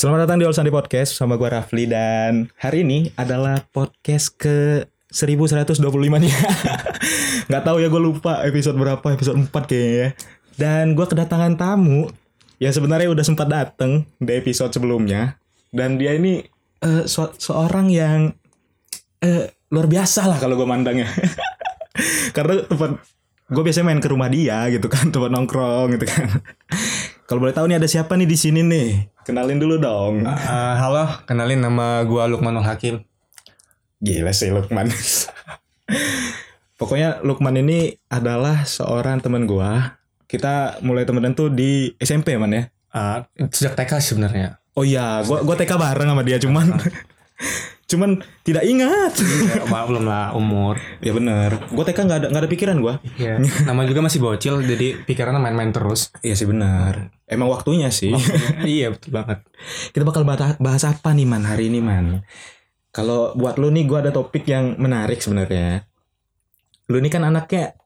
Selamat datang di All Sunday Podcast sama gue Rafli dan hari ini adalah podcast ke 1125 nih. Nggak tahu ya gue lupa episode berapa, episode 4 kayaknya ya. Dan gue kedatangan tamu yang sebenarnya udah sempat dateng di episode sebelumnya dan dia ini eh, se- seorang yang eh, luar biasa lah kalau gue mandangnya. Karena tempat gue biasanya main ke rumah dia gitu kan, tempat nongkrong gitu kan. Kalau boleh tahu nih ada siapa nih di sini nih? Kenalin dulu dong. Eh, halo, kenalin nama gua Lukmanul Hakim. Gila sih Lukman. Pokoknya Lukman ini adalah seorang teman gua. Kita mulai temenan tuh di SMP man ya. Eh, sejak TK sebenarnya. Oh iya, gua gua TK bareng sama dia cuman cuman tidak ingat. Ya, belum lah umur. ya bener. Gua TK nggak ada nggak ada pikiran gua. Iya. Nama juga masih bocil, jadi pikirannya main-main terus. Iya sih benar. Emang waktunya sih. iya betul banget. Kita bakal bahas, apa nih man hari ini man? Kalau buat lu nih gua ada topik yang menarik sebenarnya. Lu nih kan anaknya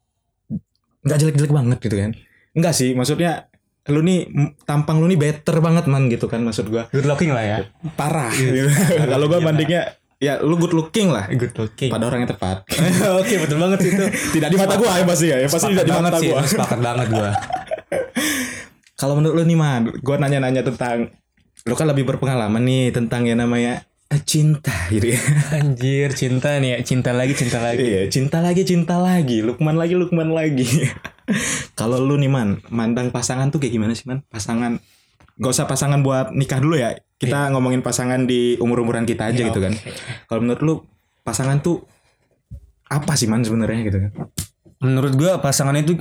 nggak jelek-jelek banget gitu kan? Enggak sih, maksudnya lu nih tampang lu nih better banget man gitu kan maksud gua. Good looking lah ya. Parah. gitu. Kalau gua bandingnya ya lu good looking lah Good looking. pada orang yang tepat. Oke betul banget itu. tidak di mata gua ya pasti ya, ya pasti tidak di mata sih, gua. sepakat banget gua. Kalau menurut lu nih man, gua nanya-nanya tentang lu kan lebih berpengalaman nih tentang yang namanya eh, cinta gitu ya. Anjir, cinta nih ya, cinta lagi, cinta lagi. Iya, cinta lagi, cinta lagi, Lukman lagi, Lukman lagi. Kalau lu nih man, mandang pasangan tuh kayak gimana sih man? Pasangan, gak usah pasangan buat nikah dulu ya. Kita ngomongin pasangan di umur-umuran kita aja Ya, gitu kan. oke. Kalau menurut lu pasangan tuh apa sih man sebenarnya gitu kan? Menurut gua pasangan itu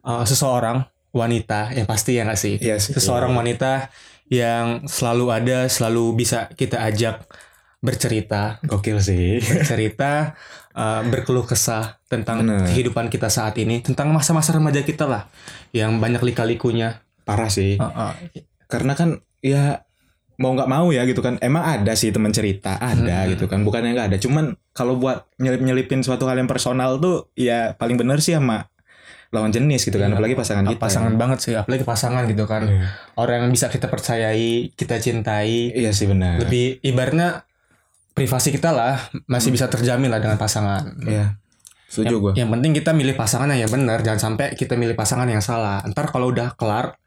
eh, seseorang wanita yang pasti ya nggak sih? Iya sih. Seseorang wanita yang selalu ada, selalu bisa kita ajak bercerita, Gokil sih. bercerita, eh, berkeluh kesah tentang Bener. kehidupan kita saat ini, tentang masa-masa remaja kita lah, yang banyak lika-likunya. Parah sih. Eh, eh, Karena kan ya mau nggak mau ya gitu kan. Emang ada sih teman cerita, ada Hmm. gitu kan. Bukannya nggak ada. Cuman kalau buat nyelip-nyelipin suatu hal yang personal tuh ya paling bener sih sama lawan jenis gitu kan. Iya. Apalagi pasangan kita. pasangan banget sih, apalagi pasangan gitu kan, Iya. orang yang bisa kita percayai, kita cintai, Iya sih benar. lebih ibaratnya privasi kita lah masih bisa terjamin lah dengan pasangan. Iya. Setuju gue. yang penting kita milih pasangan yang benar, jangan sampai kita milih pasangan yang salah. Ntar kalau udah kelar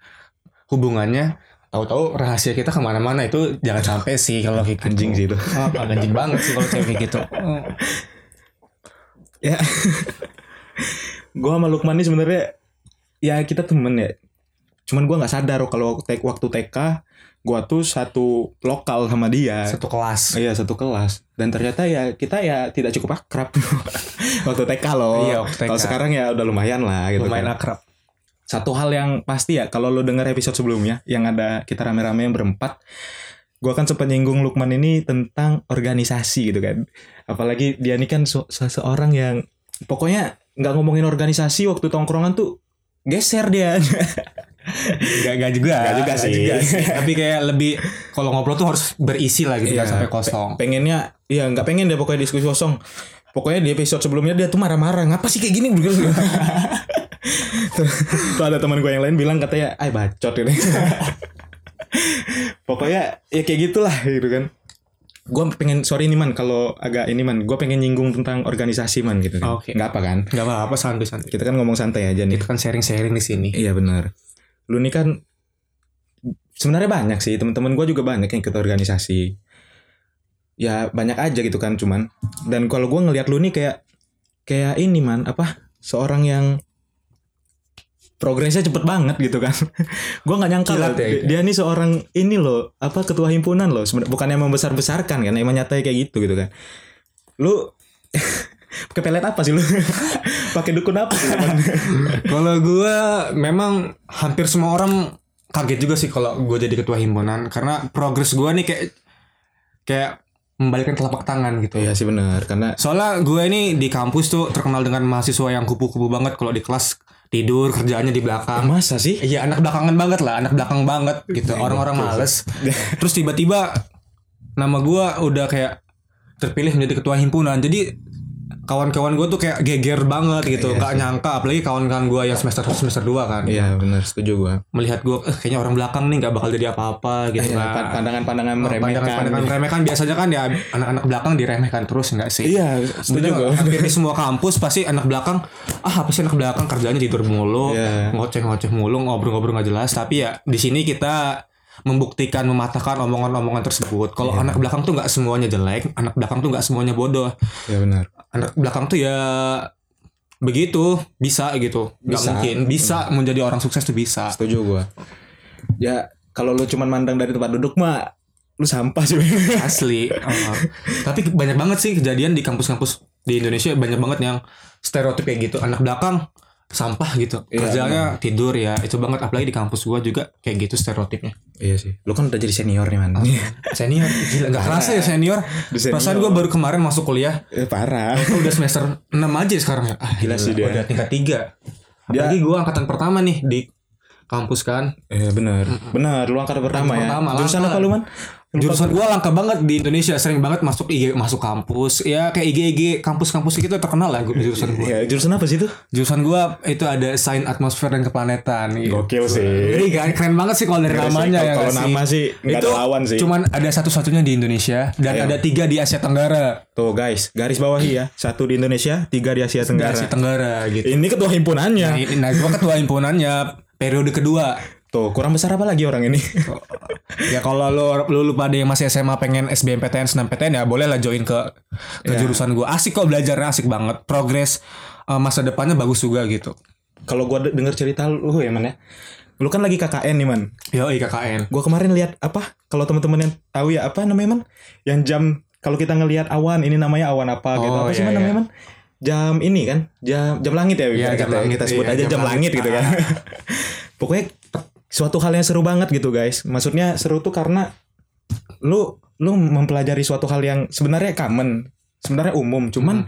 hubungannya, tahu-tahu rahasia kita ke mana-mana itu jangan sampai sih kalau kayak gitu. Anjing sih itu. Ah, anjing banget sih kalau cewek kayak gitu. Oh. Ya. gue sama Lukman ini sebenarnya ya kita temen ya. Cuman gue nggak sadar kalau waktu waktu TK gue tuh satu lokal sama dia. Satu kelas. Iya satu kelas dan ternyata ya kita ya tidak cukup akrab waktu TK loh. Iya. Kalau sekarang ya udah lumayan lah gitu. Lumayan kan. akrab. Satu hal yang pasti ya kalau lo denger episode sebelumnya yang ada kita rame-rame yang berempat, gue kan sempat nyinggung Lukman ini tentang organisasi gitu kan. Apalagi dia ini kan se- seseorang yang pokoknya nggak ngomongin organisasi waktu tongkrongan tuh geser dia. Gak, gak juga. Gak juga sih. Tapi kayak lebih kalau ngobrol tuh harus berisi lah gitu Iya, sampai kosong. pengennya iya nggak pengen dia pokoknya diskusi kosong pokoknya di episode sebelumnya dia tuh marah-marah ngapa sih kayak gini tuh, tuh ada teman gue yang lain bilang katanya ay bacot ini pokoknya ya kayak gitulah gitu kan gue pengen sorry nih man kalau agak ini man gue pengen nyinggung tentang organisasi man gitu kan Oke. nggak apa kan Gak apa-apa santai-santai. kita kan ngomong santai aja nih Kita kan sharing-sharing di sini. Iya benar. Lu nih kan sebenarnya banyak sih teman-teman gue juga banyak yang ikut organisasi. Ya banyak aja gitu kan cuman. Dan kalau gue ngelihat lu nih kayak kayak ini man apa seorang yang progresnya cepet banget gitu kan. gue nggak nyangka loh, ya, dia, dia nih seorang ini loh apa ketua himpunan loh. Sebenarnya bukannya membesar-besarkan kan, emang nyatanya kayak gitu gitu kan. Lu pakai pelet apa sih lu? pakai dukun apa sih? Kalau gue memang hampir semua orang kaget juga sih kalau gue jadi ketua himpunan karena progres gue nih kayak kayak membalikkan telapak tangan gitu. Iya sih benar karena Soalnya gue ini di kampus tuh terkenal dengan mahasiswa yang kupu-kupu banget kalau di kelas tidur kerjaannya di belakang. masa sih? Iya anak belakangan banget lah, anak belakang banget gitu. Orang-orang males. Terus tiba-tiba nama gue udah kayak terpilih menjadi ketua himpunan. Jadi kawan-kawan gue tuh kayak geger banget gitu nggak nyangka apalagi kawan-kawan gue yang semester semester 2 kan Iya benar setuju gua. melihat gue eh, kayaknya orang belakang nih nggak bakal jadi apa-apa gitu Iya, kan pan- pandangan-pandangan meremehkan. pandangan-pandangan meremehkan biasanya kan ya anak-anak belakang diremehkan terus enggak sih Iya, setuju gua. nggak? hampir di semua kampus pasti anak belakang ah apa sih anak belakang kerjanya tidur mulu Iya. ngoceh-ngoceh mulu ngobrol-ngobrol nggak jelas tapi ya di sini kita membuktikan mematahkan omongan-omongan tersebut kalau Iya. anak belakang tuh nggak semuanya jelek anak belakang tuh nggak semuanya bodoh Iya benar. Anak belakang tuh ya begitu bisa gitu. Nggak mungkin. Bisa menjadi orang sukses tuh bisa. Setuju gua. Ya kalau lu cuman mandang dari tempat duduk mah lu sampah sih. asli. Uh, tapi banyak banget sih kejadian di kampus-kampus di Indonesia banyak banget yang stereotip kayak gitu. Anak belakang sampah gitu. Iya, kerjanya tidur ya itu banget. Apalagi di kampus gua juga kayak gitu stereotipnya. Iya sih. Lu kan udah jadi senior nih man. senior. Gila nggak kerasa ya senior. Perasaan gua baru kemarin masuk kuliah. Eh, parah. Gua udah semester 6 aja sekarang ya. Ah, Gila sih dia. udah tingkat 3 apalagi gua angkatan pertama nih di kampus kan. Iya benar. Benar, lu angkatan pertama ya. Pertama, Jurusan apa lu man? Jurusan gua langka banget di Indonesia, sering banget masuk IG masuk kampus. Ya kayak IG IG kampus-kampus gitu terkenal lah gua- jurusan gua. Ya, jurusan apa sih itu? Jurusan gua itu ada sains atmosfer dan keplanetan. gitu. Gokil sih. Jadi kan keren banget sih kalau dari sih. namanya ya. Kalau nama sih itu lawan sih. Cuman ada satu-satunya di Indonesia dan Iya. ada tiga di Asia Tenggara. Tuh guys, garis bawahi ya. Satu di Indonesia, tiga di Asia Di Tenggara. Asia Tenggara gitu. Ini ketua himpunannya. Nah, ini- nah, ketua himpunannya periode kedua. Tuh, kurang besar apa lagi orang ini? ya kalau lu, lu, lu pada yang masih SMA pengen SBMPTN, SNMPTN ya boleh lah join ke ke Ya. jurusan gua. Asik kok belajarnya asik banget. Progres uh, masa depannya bagus juga gitu. Kalau gua de- denger cerita lu ya man ya. Lu kan lagi KKN nih man. Yo KKN. Gua kemarin lihat apa? Kalau teman-teman yang tahu ya apa namanya man? Yang jam kalau kita ngelihat awan ini namanya awan apa gitu. Oh, Apa sih iya, man iya. namanya man? Jam ini kan, jam jam langit ya, Iya, kita, jam langit, kita sebut iya, aja jam jam, langit, langit. gitu kan. Pokoknya suatu hal yang seru banget gitu guys. Maksudnya seru tuh karena lu lu mempelajari suatu hal yang sebenarnya common, sebenarnya umum, cuman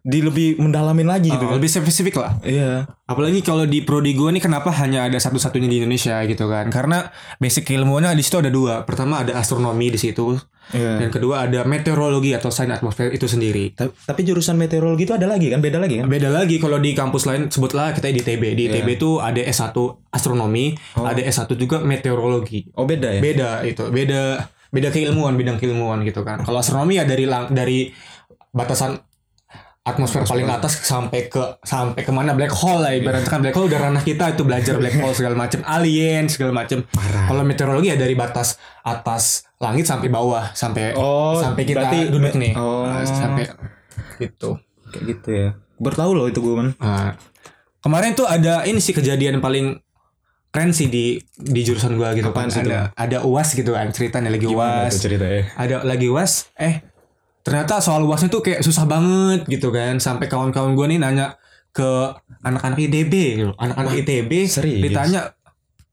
di lebih mendalamin lagi gitu Oh, kan. lebih spesifik lah. Iya. Apalagi kalau di prodi gue nih kenapa hanya ada satu-satunya di Indonesia gitu kan? Karena basic ilmunya di situ ada dua. Pertama ada astronomi di situ. Iya. Dan kedua ada meteorologi atau sains atmosfer itu sendiri. Ta- Tapi jurusan meteorologi itu ada lagi kan? Beda lagi kan? Beda lagi kalau di kampus lain sebutlah kita di ITB. Di ITB itu ada S1 astronomi, ada S1 juga meteorologi. Oh beda ya? Beda itu, beda beda keilmuan, bidang keilmuan gitu kan. Kalau astronomi ya dari lang- dari batasan atmosfer paling atas sampai ke sampai ke mana black hole lah ibaratnya kan black hole udah ranah kita itu belajar black hole segala macam alien segala macam kalau meteorologi ya dari batas atas langit sampai bawah sampai Oh, sampai kita berarti- duduk nih Oh. Nah, sampai gitu Kayak gitu ya. Baru tahu loh itu gue man. Nah, kemarin tuh ada ini sih kejadian paling keren sih di di jurusan gua gitu Apaan kan. Ada ada UAS gitu kan, ceritanya lagi Gimana UAS. ceritanya? Ada lagi UAS, eh ternyata soal UASnya tuh kayak susah banget gitu kan. Sampai kawan-kawan gua nih nanya ke anak-anak ITB gitu. Anak-anak ITB serius? ditanya,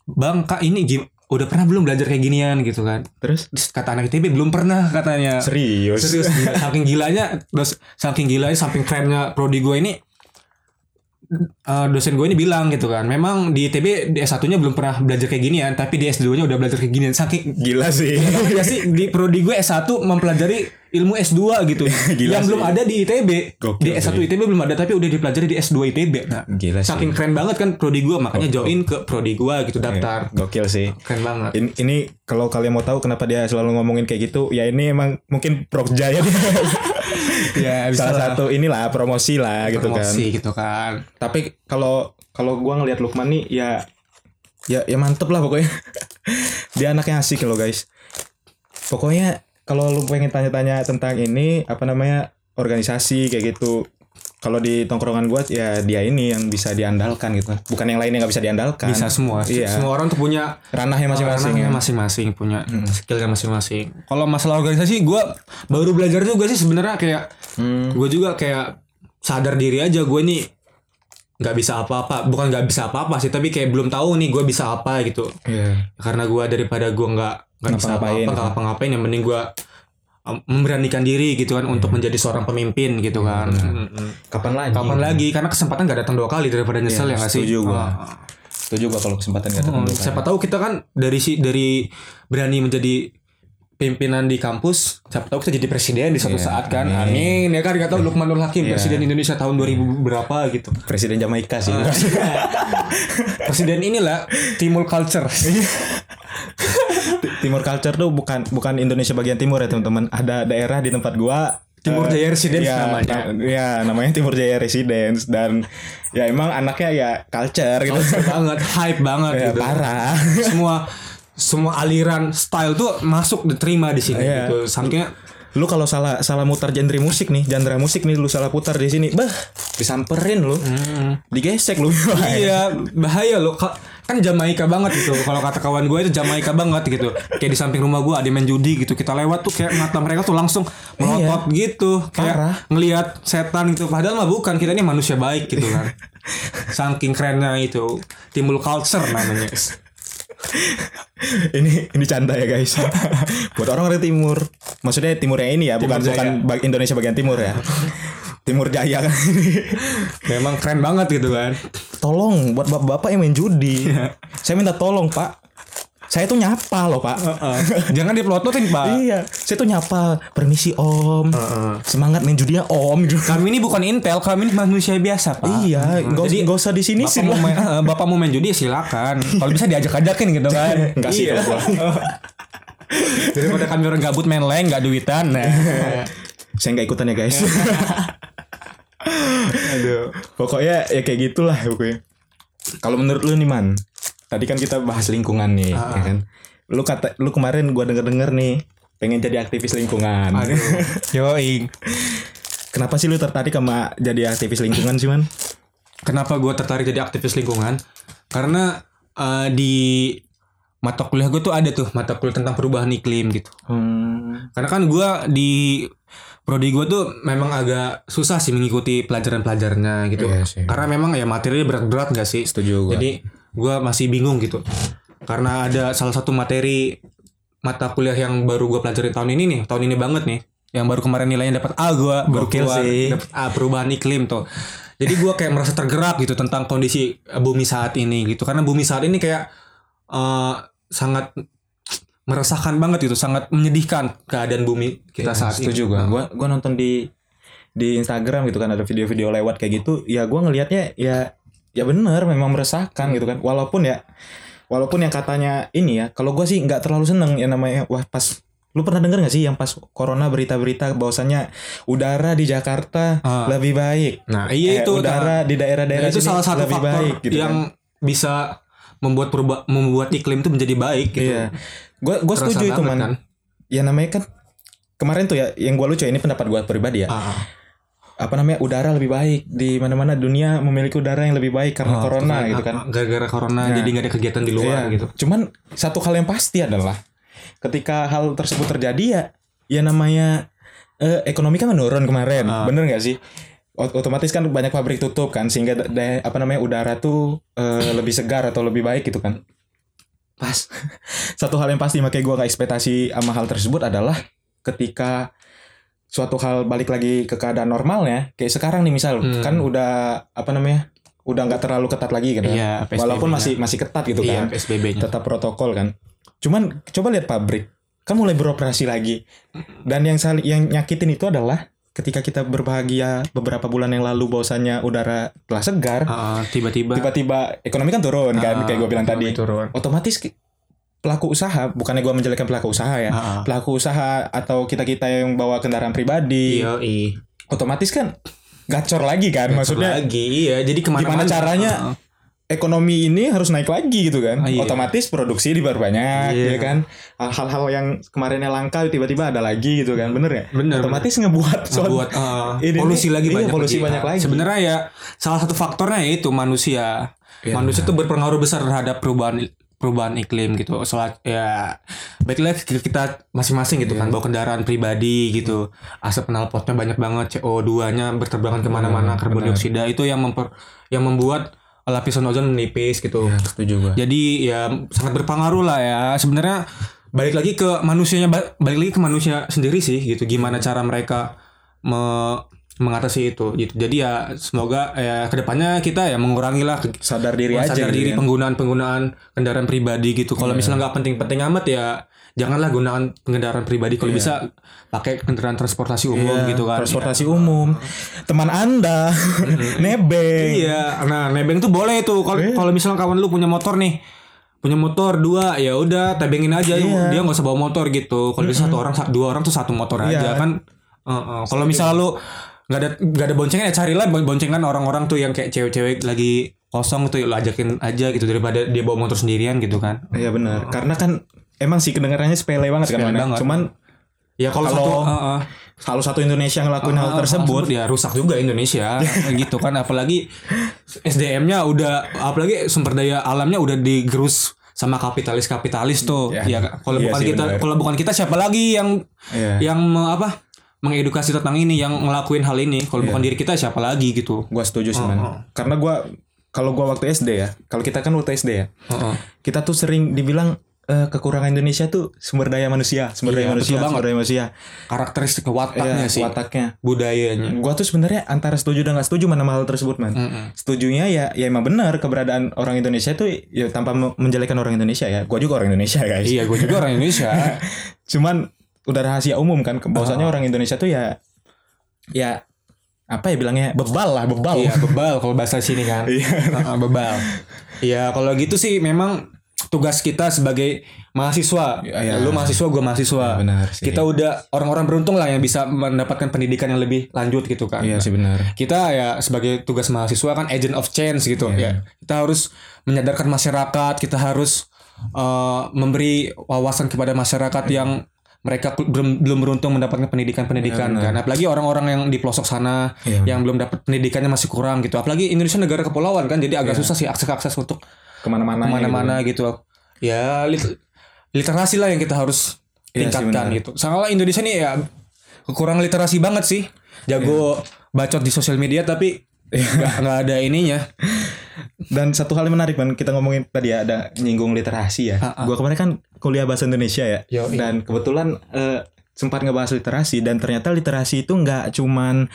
"Bang, Kak, ini gim- udah pernah belum belajar kayak ginian gitu kan?" Terus kata anak ITB belum pernah katanya. serius. Serius gila. saking gilanya terus saking gilanya saking kerennya prodi gue ini eh, dosen gue ini bilang gitu kan memang di ITB di S1 nya belum pernah belajar kayak ginian tapi di S2 nya udah belajar kayak ginian saking Gila sih. ya sih di prodi gue S1 mempelajari ilmu S2 gitu Gila yang sih. belum ada di ITB Gokil di S1 sih. ITB belum ada tapi udah dipelajari di S2 ITB nah Gila sih. saking keren banget kan prodi gue makanya join ke prodi gue gitu daftar Gokil sih. keren banget Ini, ini kalau kalian mau tahu kenapa dia selalu ngomongin kayak gitu, ya ini emang mungkin Prokja ya dia. ya Salah lah. satu inilah promosi lah gitu kan. promosi gitu kan Tapi kalau kalau gua ngelihat Lukman nih ya ya ya mantep lah pokoknya. dia anaknya asik loh guys. Pokoknya kalau lu pengen tanya-tanya tentang ini apa namanya organisasi kayak gitu. Kalau di tongkrongan gua ya dia ini yang bisa diandalkan gitu. Bukan yang lain yang nggak bisa diandalkan. bisa semua Iya. semua orang tuh punya Ranahnya masing-masing Ranahnya ya. masing-masing punya skillnya masing-masing. Kalau masalah organisasi, gue baru belajar juga sih sebenarnya kayak Hmm. gue juga kayak sadar diri aja gue nih nggak bisa apa-apa. Bukan nggak bisa apa-apa sih, tapi kayak belum tahu nih gue bisa apa gitu. Iya. Karena gue daripada gue nggak nggak bisa apa-apa, nggak ngapa-ngapain, yang mending gue memberanikan diri gitu kan untuk menjadi seorang pemimpin gitu kan. Mm-mm. Kapan lagi? Kapan lagi? Karena kesempatan gak datang dua kali daripada nyesel Iya, ya nggak sih? setuju gua. Ah. Setuju gua kalau kesempatan gak datang Oh, dua kali. siapa tahu kita kan dari si dari berani menjadi pimpinan di kampus siapa tahu kita jadi presiden di suatu Iya, saat kan amin ya kan nggak tahu Lukmanul Hakim Iya. presiden Indonesia tahun 2000 berapa gitu Presiden Jamaika sih. presiden inilah Timur Culture Timur Culture tuh bukan bukan Indonesia bagian timur ya teman-teman. Ada daerah di tempat gua Timur eh, Jaya Residence ya, namanya. na- ya namanya Timur Jaya Residence dan ya emang anaknya ya culture gitu. banget hype banget ya, gitu parah. semua semua aliran style tuh masuk diterima di sini Iya. gitu. Saking Lu kalau salah salah mutar genre musik nih, genre musik nih lu salah putar di sini, bah disamperin lu. Digesek lu. iya bahaya Ka- kan Jamaika banget gitu. Kalau kata kawan gue itu Jamaika banget gitu. Kayak di samping rumah gue ada main judi gitu. Kita lewat tuh kayak mata mereka tuh langsung melotot gitu. Kayak Parah. ngelihat setan gitu. Padahal mah bukan. Kita ini manusia baik gitu kan. Saking kerennya itu. Timbul culture namanya ini ini canda ya guys. Buat orang dari timur. Maksudnya timur yang ini ya, bukan Timur Jaya. bukan Indonesia bagian timur ya. Timur Jaya kan. memang keren banget gitu kan tolong buat bapak-bapak yang main judi. Saya minta tolong, Pak. Saya tuh nyapa loh, Pak. jangan dipelototin pak Iya, saya tuh nyapa. Permisi, Om. Semangat main judinya, Om. Gitu. kami ini bukan intel kami ini manusia biasa pak Iya, nggak usah, nggak usah di sini Bapak sih. mau, main, eh, bapak mau main judi ya silakan. Kalau bisa diajak-ajakin gitu kan. Enggak sih Iya. kalau gua. Daripada kami orang gabut main leng nggak duitan. Nah. Saya nggak ikutan ya, guys. Aduh. Pokoknya ya kayak gitulah pokoknya. Kalau menurut lu nih, Man. Tadi kan kita bahas lingkungan nih, Ah. ya kan? Lu kata lu kemarin gua denger-denger nih pengen jadi aktivis lingkungan. Aduh. Yoi. Kenapa sih lu tertarik sama jadi aktivis lingkungan sih, Man? Kenapa gue tertarik jadi aktivis lingkungan? Karena eh, di mata kuliah gue tuh ada tuh mata kuliah tentang perubahan iklim gitu. Hmm. Karena kan gue di prodi gue tuh memang agak susah sih mengikuti pelajaran-pelajarannya gitu. Iya sih. Karena memang ya materinya berat-berat gak sih? Setuju gua. Jadi gue masih bingung gitu. Karena ada salah satu materi mata kuliah yang baru gue pelajarin tahun ini nih, tahun ini banget nih. Yang baru kemarin nilainya dapat A gue baru keluar dapat A perubahan iklim tuh. Jadi gue kayak merasa tergerak gitu tentang kondisi eh, bumi saat ini gitu. Karena bumi saat ini kayak eh, sangat meresahkan banget gitu, sangat menyedihkan keadaan bumi kita saat Iya, setuju ini. gua. Gua gua nonton di di Instagram gitu kan ada video-video lewat kayak gitu. Ya gua ngelihatnya ya ya bener memang meresahkan gitu kan. Walaupun ya walaupun yang katanya ini ya, kalau gua sih nggak terlalu seneng yang namanya wah pas lu pernah denger gak sih yang pas corona berita-berita bahwasannya udara di Jakarta Ah. lebih baik. Nah, iya Eh, itu udara di daerah-daerah Nah, itu salah satu lebih faktor baik gitu yang kan. bisa membuat peruba membuat iklim itu menjadi baik gitu. Iya. Gua gua Terasa setuju itu man. kan? Ya namanya kan kemarin tuh ya yang gua lucu ini pendapat gua pribadi ya. Ah, ah. Apa namanya udara lebih baik di mana-mana dunia memiliki udara yang lebih baik karena Oh, corona karena- gitu kan. Gara-gara corona Nah. jadi nggak ada kegiatan di luar Iya. gitu. Cuman satu hal yang pasti adalah ketika hal tersebut terjadi ya ya namanya eh, ekonomi kan menurun kemarin, Ah. bener nggak sih? Ot- Otomatis kan banyak pabrik tutup kan sehingga da- da- apa namanya udara tuh eh, lebih segar atau lebih baik gitu kan. Pas satu hal yang pasti makanya gua nggak ekspektasi sama hal tersebut adalah ketika suatu hal balik lagi ke keadaan normalnya kayak sekarang nih misal Hmm. kan udah apa namanya udah nggak terlalu ketat lagi kan Iya, PSBB-nya. walaupun masih masih ketat gitu iya, kan PSBB-nya. tetap protokol kan cuman coba lihat pabrik kan mulai beroperasi lagi dan yang sal- yang nyakitin itu adalah ketika kita berbahagia beberapa bulan yang lalu bahwasannya udara telah segar Ah, tiba-tiba tiba-tiba ekonomi kan turun kan Ah, kayak gue bilang tadi turun. otomatis pelaku usaha bukannya gue menjelekkan pelaku usaha ya Ah, ah. pelaku usaha atau kita kita yang bawa kendaraan pribadi Iya, iya. otomatis kan gacor lagi kan maksudnya lagi iya jadi ke mana gimana caranya ekonomi ini harus naik lagi gitu kan Ah, iya. otomatis produksi diperbanyak Iya. ya kan hal-hal yang kemarinnya langka tiba-tiba ada lagi gitu kan bener ya Bener, otomatis ngebuat suatu- buat uh, Ini polusi nih, lagi iya, banyak polusi lagi. banyak lagi. Sebenarnya ya salah satu faktornya itu manusia. Iya, manusia itu berpengaruh besar terhadap perubahan perubahan iklim gitu. Soal ya baiklah kita masing-masing gitu Iya. kan bawa kendaraan pribadi gitu. Asap knalpotnya banyak banget, CO2-nya berterbangan ke mana-mana, Benar, karbon dioksida itu yang memper yang membuat lapisan ozon menipis gitu. setuju gua Jadi ya sangat berpengaruh lah ya. Sebenarnya balik lagi ke manusianya ba- balik lagi ke manusia sendiri sih gitu. Gimana cara mereka me mengatasi itu gitu. Jadi ya semoga ya ke depannya kita ya mengurangi lah sadar diri aja sadar gitu diri kan. penggunaan penggunaan kendaraan pribadi gitu. Kalau misalnya nggak penting-penting amat ya janganlah gunakan kendaraan pribadi. Kalau bisa pakai kendaraan transportasi umum Iya, gitu kan. transportasi umum teman anda nebeng Iya, nah nebeng tuh boleh tuh. Kalau kalau misalnya kawan lu punya motor nih, punya motor dua, ya udah tebengin aja. Iya. Dia nggak usah bawa motor gitu. Kalau bisa satu orang, dua orang tuh satu motor Iya. aja kan. Heeh. Kalau misalnya lu nggak ada nggak ada boncengan ya carilah bon- boncengan orang-orang tuh yang kayak cewek-cewek lagi kosong tuh lu ajakin aja gitu daripada dia bawa motor sendirian gitu kan. Iya benar karena kan emang sih kedengarannya sepele banget kan Sepele Mana. banget. cuman Ya kalau Kalau- satu heeh. kalau satu Indonesia ngelakuin hal Ah, tersebut ya rusak juga Indonesia gitu kan apalagi SDM-nya udah apalagi sumber daya alamnya udah digerus sama kapitalis-kapitalis tuh Ya. ya kalau Iya bukan sih, kita kalau bukan kita siapa lagi yang Iya. yang apa mengedukasi tentang ini yang ngelakuin hal ini. Kalau bukan diri kita siapa lagi gitu. Gua setuju sih Oh, man oh. karena gua kalau gua waktu SD ya kalau kita kan waktu SD ya Heeh. kita tuh sering dibilang eh, kekurangan Indonesia tuh sumber daya manusia sumber Iya, daya manusia betul banget. sumber daya manusia. Karakteristik wataknya Iya, sih. wataknya. Budayanya. Gua tuh sebenarnya antara setuju dan gak setuju mana hal tersebut man Mm-mm. setujunya ya ya emang benar keberadaan orang Indonesia itu ya tanpa me- menjelekan orang Indonesia ya. Gua juga orang Indonesia guys. Iya gue juga orang Indonesia. Cuman udah rahasia umum kan bahwasanya Ah. orang Indonesia tuh ya ya apa ya bilangnya bebal lah bebal Iya bebal kalau bahasa sini kan. Iya. Heeh, bebal. Iya kalau gitu sih memang tugas kita sebagai mahasiswa. Iya, iya. Lu mahasiswa, gue mahasiswa. Iya, benar sih. Kita udah orang-orang beruntung lah yang bisa mendapatkan pendidikan yang lebih lanjut gitu kan. iya sih benar Kita ya sebagai tugas mahasiswa kan agent of change gitu Iya. ya. Kita harus menyadarkan masyarakat, kita harus eh, memberi wawasan kepada masyarakat yang mereka belum belum beruntung mendapatkan pendidikan-pendidikan Iya, kan. Apalagi orang-orang yang di pelosok sana Iya, yang belum dapat pendidikannya masih kurang gitu. Apalagi Indonesia negara kepulauan kan, jadi agak susah sih akses-akses untuk ke mana-mana ke mana-mana gitu. Ya lit- literasi lah yang kita harus Iya tingkatkan gitu. Soalnya Indonesia nih ya kekurangan literasi banget sih. Jago bacot di sosial media tapi nggak nggak ada ininya. dan satu hal yang menarik man kita ngomongin tadi ya ada nyinggung literasi ya Ah, ah. gua kemarin kan kuliah bahasa Indonesia ya Yoi. dan kebetulan eh, sempat ngebahas literasi dan ternyata literasi itu nggak cuman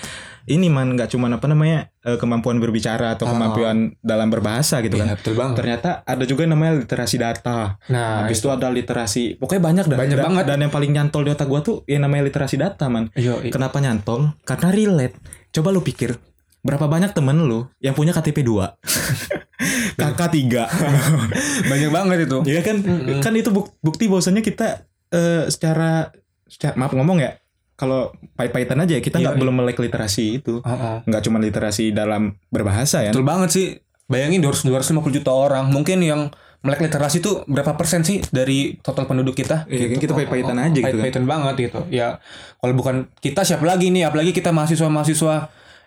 ini man nggak cuman apa namanya eh, kemampuan berbicara atau Ah. kemampuan dalam berbahasa gitu kan Iya, betul banget. ternyata ada juga yang namanya literasi data Nah, habis itu ada literasi pokoknya banyak dah Banyak dan, banget. dan yang paling nyantol di otak gua tuh yang namanya literasi data man Yoi. kenapa nyantol karena relate coba lu pikir berapa banyak temen lu yang punya KTP 2 kakak 3 banyak banget itu. Iya kan kan itu buk- bukti bahwasanya kita eh, secara, secara maaf ngomong ya kalau pahit-pahitan aja kita Iya, nggak belum melek literasi itu nggak cuma literasi dalam berbahasa ya Betul banget sih. Bayangin 200 250 juta orang. Mungkin yang melek literasi itu berapa persen sih dari total penduduk kita? Iya, kan kita pahit-pahitan aja gitu kan. Pahit-pahitan banget gitu. Ya kalau bukan kita siapa lagi nih? Apalagi kita mahasiswa-mahasiswa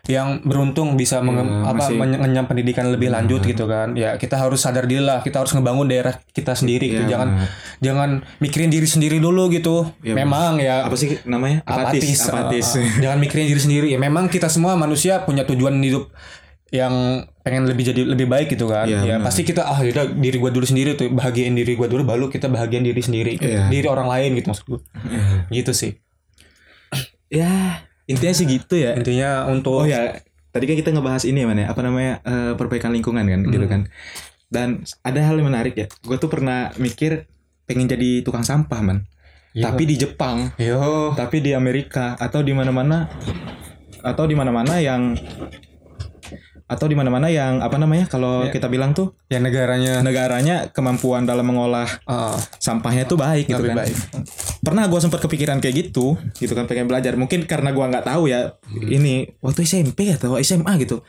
yang beruntung bisa menge- Iya, apa mengenyam pendidikan lebih lanjut gitu kan. Ya kita harus sadar diri lah. Kita harus ngebangun daerah kita sendiri gitu. Iya, Jangan benar. jangan mikirin diri sendiri dulu gitu. Iya, Memang ya apa sih namanya apatis apatis, apatis uh, uh, jangan mikirin diri sendiri ya memang kita semua manusia punya tujuan hidup yang pengen lebih jadi lebih baik gitu kan Iya, ya benar. pasti kita ah yaudah diri gua dulu sendiri tuh bahagiain diri gua dulu baru kita bahagiain diri sendiri Iya. diri orang lain gitu maksud gua gitu sih ya intinya sih gitu ya. Intinya untuk oh ya tadi kan kita ngebahas ini ya man ya. Apa namanya eh, perbaikan lingkungan kan Hmm. gitu kan. Dan ada hal yang menarik ya. Gue tuh pernah mikir pengen jadi tukang sampah man Iya. tapi di Jepang. Yo. Tapi di Amerika. Atau di mana-mana atau di mana-mana yang atau di mana-mana yang apa namanya kalau Ya. kita bilang tuh ya negaranya. negaranya kemampuan dalam mengolah uh, sampahnya tuh baik gitu kan. baik. Pernah gue sempat kepikiran kayak gitu, gitu kan pengen belajar. Mungkin karena gua nggak tahu ya ini waktu SMP atau SMA gitu.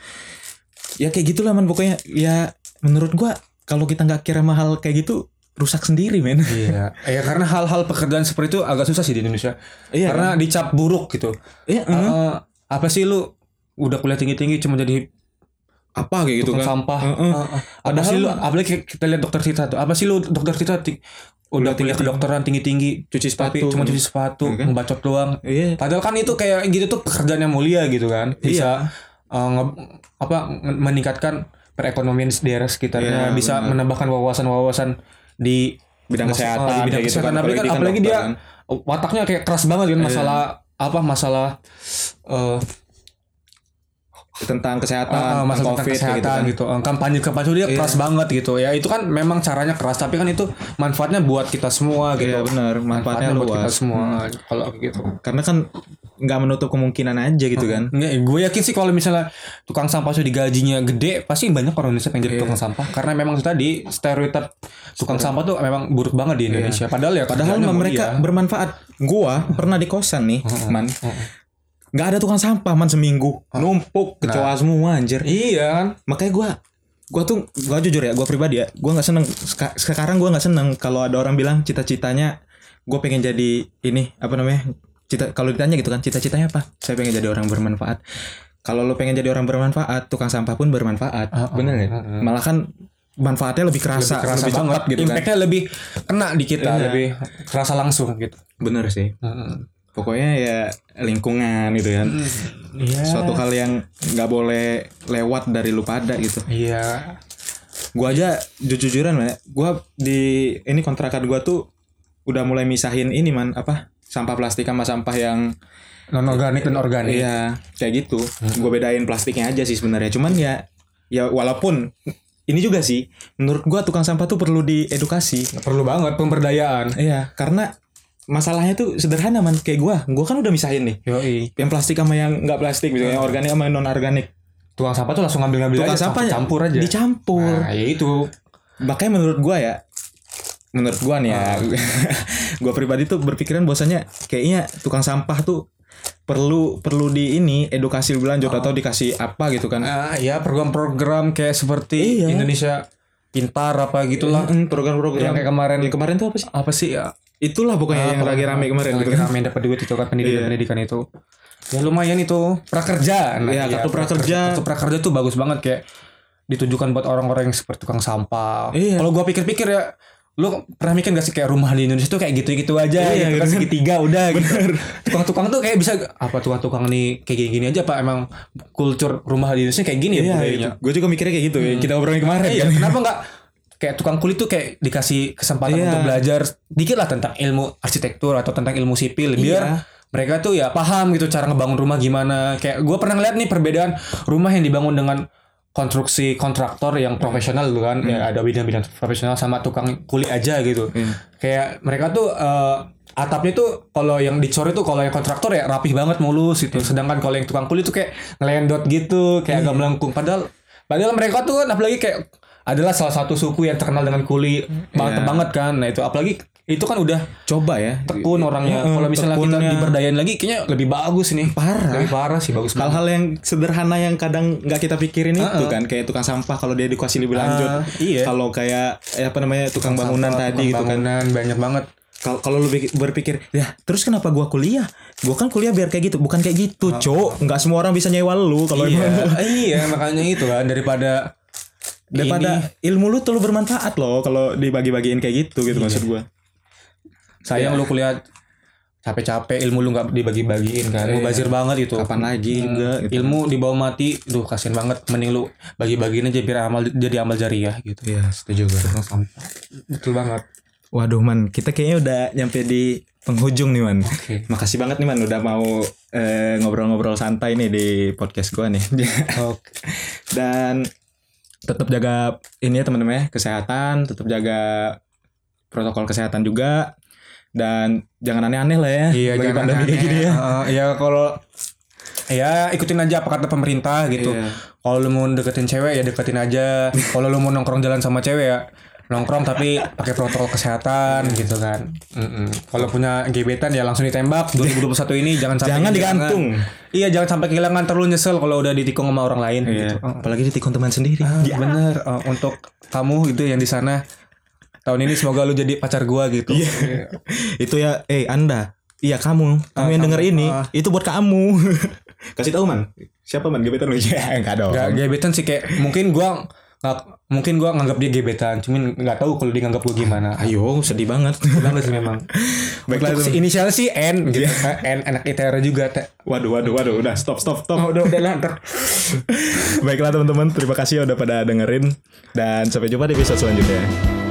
Ya kayak gitulah man. Pokoknya ya menurut gua kalau kita nggak kira mahal kayak gitu rusak sendiri men. iya. Ya karena hal-hal pekerjaan seperti itu agak susah sih di Indonesia. Iya, karena dicap buruk gitu. Iya, Eh, apa sih lu? Udah kuliah tinggi-tinggi cuma jadi apa kayak gitu tukang kan. sampah. Heeh. Heeh. Apa Padahal sih lu apalagi kita lihat dokter Cita tuh. Apa sih lu dokter Cita ti- udah kuliah kedokteran tinggi-tinggi Cuci tapi sepatu. cuma cuci sepatu, Iya kan? ngebacot doang. Iya. Padahal kan itu kayak gitu tuh pekerjaan yang mulia gitu kan. Bisa eh, nge- apa meningkatkan perekonomian di daerah sekitarnya, Iya, bisa benar. menambahkan wawasan-wawasan di Bidang kesehatan, di bidang gitu kesehatan. kan. Apalagi, kan, Apalagi kan apalagi dia wataknya kayak keras banget kan masalah apa masalah eh tentang kesehatan, Ah, tentang masalah tentang covid kayak kesehatan gitu gitu, kan. Eh, kampanye kampanye dia keras banget gitu ya itu kan memang caranya keras tapi kan itu manfaatnya buat kita semua gitu Iya benar, manfaatnya, buat kita semua kalau kayak gitu Karena kan nggak menutup kemungkinan aja gitu kan. Nggak, gue yakin sih kalau misalnya tukang sampah sudah digajinya gede pasti banyak orang Indonesia pengen jadi Iya. tukang sampah karena memang tadi stereotip tukang sampah tuh memang buruk banget di Indonesia padahal ya Iya. Padahal mereka mulia. bermanfaat. Gua pernah di kosan nih, man. Nggak ada tukang sampah man seminggu. Numpuk kecoa semua anjir. iya kan? Makanya gua gua tuh gua jujur ya, gua pribadi ya, gua nggak seneng. Seka- sekarang gua nggak seneng kalau ada orang bilang cita-citanya gue pengen jadi ini apa namanya cita kalau ditanya gitu kan cita-citanya apa? Saya pengen jadi orang bermanfaat. Kalau lo pengen jadi orang bermanfaat tukang sampah pun bermanfaat. Bener nggak? malah kan manfaatnya lebih kerasa lebih, kerasa cepat banget. gitu kan. Impactnya lebih kena di kita Iya. lebih kerasa langsung gitu. Bener sih pokoknya ya lingkungan gitu kan. Iya. Suatu hal yang nggak boleh lewat dari lu pada gitu. Iya. Gua aja jujur-jujuran man, gua di ini kontrakan gua tuh udah mulai misahin ini man. Apa? Sampah plastik sama sampah yang non organik dan organik. Iya kayak gitu. Gua bedain plastiknya aja sih sebenarnya. Cuman ya ya walaupun ini juga sih menurut gua tukang sampah tuh perlu diedukasi. Perlu banget pemberdayaan. Iya karena masalahnya tuh sederhana man. Kayak gua. Gua kan udah misahin nih. Yoi. Yang plastik sama yang nggak plastik misalnya yang organik sama yang non organik tukang sampah tuh langsung ngambil-ngambil tukang aja sampah campur aja. Dicampur. Nah ya itu. Makanya menurut gua ya menurut gua nih ya gua pribadi tuh berpikiran bahwasanya kayaknya tukang sampah tuh perlu perlu di ini edukasi lebih lanjut atau dikasih apa gitu kan. Ah, ya program-program kayak seperti Iya. Indonesia Pintar apa gitulah. Program-program. Yang kayak kemarin yang kemarin tuh apa sih? Apa sih? ya? Itulah pokoknya yang lagi rame kemarin Lagi gitu kan rame dapat duit itu kan pendidikan pendidikan itu. Ya lumayan itu prakerja. Nah, Iya, kartu prakerja. Kartu prakerja tuh bagus banget kayak ditujukan buat orang-orang yang seperti tukang sampah. Iya. Kalau gua pikir-pikir ya lu pernah mikir gak sih kayak rumah di Indonesia tuh kayak gitu-gitu aja Iya, gitu kan gitu. segitiga udah gitu. Tukang-tukang tuh kayak bisa apa tukang-tukang nih kayak gini-gini aja Pak emang kultur rumah di Indonesia kayak gini ya iya budayanya. gue juga mikirnya kayak gitu ya kita obrolin kemarin Iya, kan kenapa enggak kayak tukang kulit tuh kayak dikasih kesempatan Iya. untuk belajar dikit lah tentang ilmu arsitektur atau tentang ilmu sipil biar Iya. mereka tuh ya paham gitu cara ngebangun rumah gimana. Kayak gue pernah ngeliat nih perbedaan rumah yang dibangun dengan konstruksi kontraktor yang profesional gitu kan. Ya ada bidang-bidang profesional sama tukang kulit aja gitu. Iya. Kayak mereka tuh eh, atapnya tuh kalau yang dicor itu kalau yang kontraktor ya rapih banget mulus gitu. Sedangkan kalau yang tukang kulit tuh kayak ngelendot gitu, kayak agak melengkung. Padahal padahal mereka tuh kan apalagi kayak adalah salah satu suku yang terkenal dengan kuli banget Iya. banget kan. Nah itu apalagi itu kan udah coba ya tekun orangnya. Heeh, Kalau misalnya kita tekunnya. diberdayain lagi kayaknya lebih bagus nih. Parah. Lebih parah sih bagus hal-hal yang sederhana yang kadang nggak kita pikirin itu kan kayak tukang sampah kalau dia edukasi lebih lanjut Ah, iya. kalau kayak eh, apa namanya tukang bangunan Sampah, tadi gitu kan bangunan, banyak banget. kalau kalau lu berpikir ya terus kenapa gua kuliah gua kan kuliah biar kayak gitu bukan kayak gitu cok nggak semua orang bisa nyewa lu kalau iya, emang- iya makanya itu kan daripada daripada ilmu lu tuh lu bermanfaat loh kalau dibagi-bagiin kayak gitu gitu maksud gua. Sayang lu kuliah capek-capek ilmu lu nggak dibagi-bagiin kan. Mubazir banget itu. Kapan lagi juga gitu. ilmu dibawa mati duh kasian banget. Mending lu bagi-bagiin aja biar amal jadi amal jariah gitu. Iya setuju gua. Betul banget. Waduh man, kita kayaknya udah nyampe di penghujung nih man. Oke. Makasih banget nih man udah mau eh, ngobrol-ngobrol santai nih di podcast gua nih. oke. Dan tetap jaga ini ya teman-teman ya, kesehatan, tetap jaga protokol kesehatan juga. Dan jangan aneh-aneh lah ya. iya jangan pandemi kayak gini ya. Heeh, ya kalau ya ikutin aja apa kata pemerintah gitu Iya. kalau lu mau deketin cewek ya deketin aja kalau lu mau nongkrong jalan sama cewek ya nongkrong tapi pakai protokol kesehatan gitu kan Mm-mm. kalau punya gebetan ya langsung ditembak 2021 ini jangan sampai Jangan digantung. iya jangan sampai kehilangan terlalu nyesel kalau udah ditikung sama orang lain Iya. gitu. Apalagi ditikung teman sendiri. Ya, bener Eh, untuk kamu itu yang di sana tahun ini semoga lu jadi pacar gua gitu Iya. Itu ya, eh Anda. Iya kamu, kamu Ah, yang denger kamu, ini, ah. itu buat kamu. Kasih tahu man, siapa man gebetan lu? Ya enggak dong. Gak gebetan sih kayak mungkin gua nggak mungkin gua nganggap dia gebetan, cuman nggak tahu kalau dia nganggap gua gimana. Ayo, sedih banget. Banget sih memang. Baiklah, si inisial sih N gitu. N anak ITERA juga. Teh. Waduh, waduh, waduh, udah stop, stop, stop. Oh, udah udah lah. ntar. Baiklah teman-teman, terima kasih ya udah pada dengerin dan sampai jumpa di episode selanjutnya.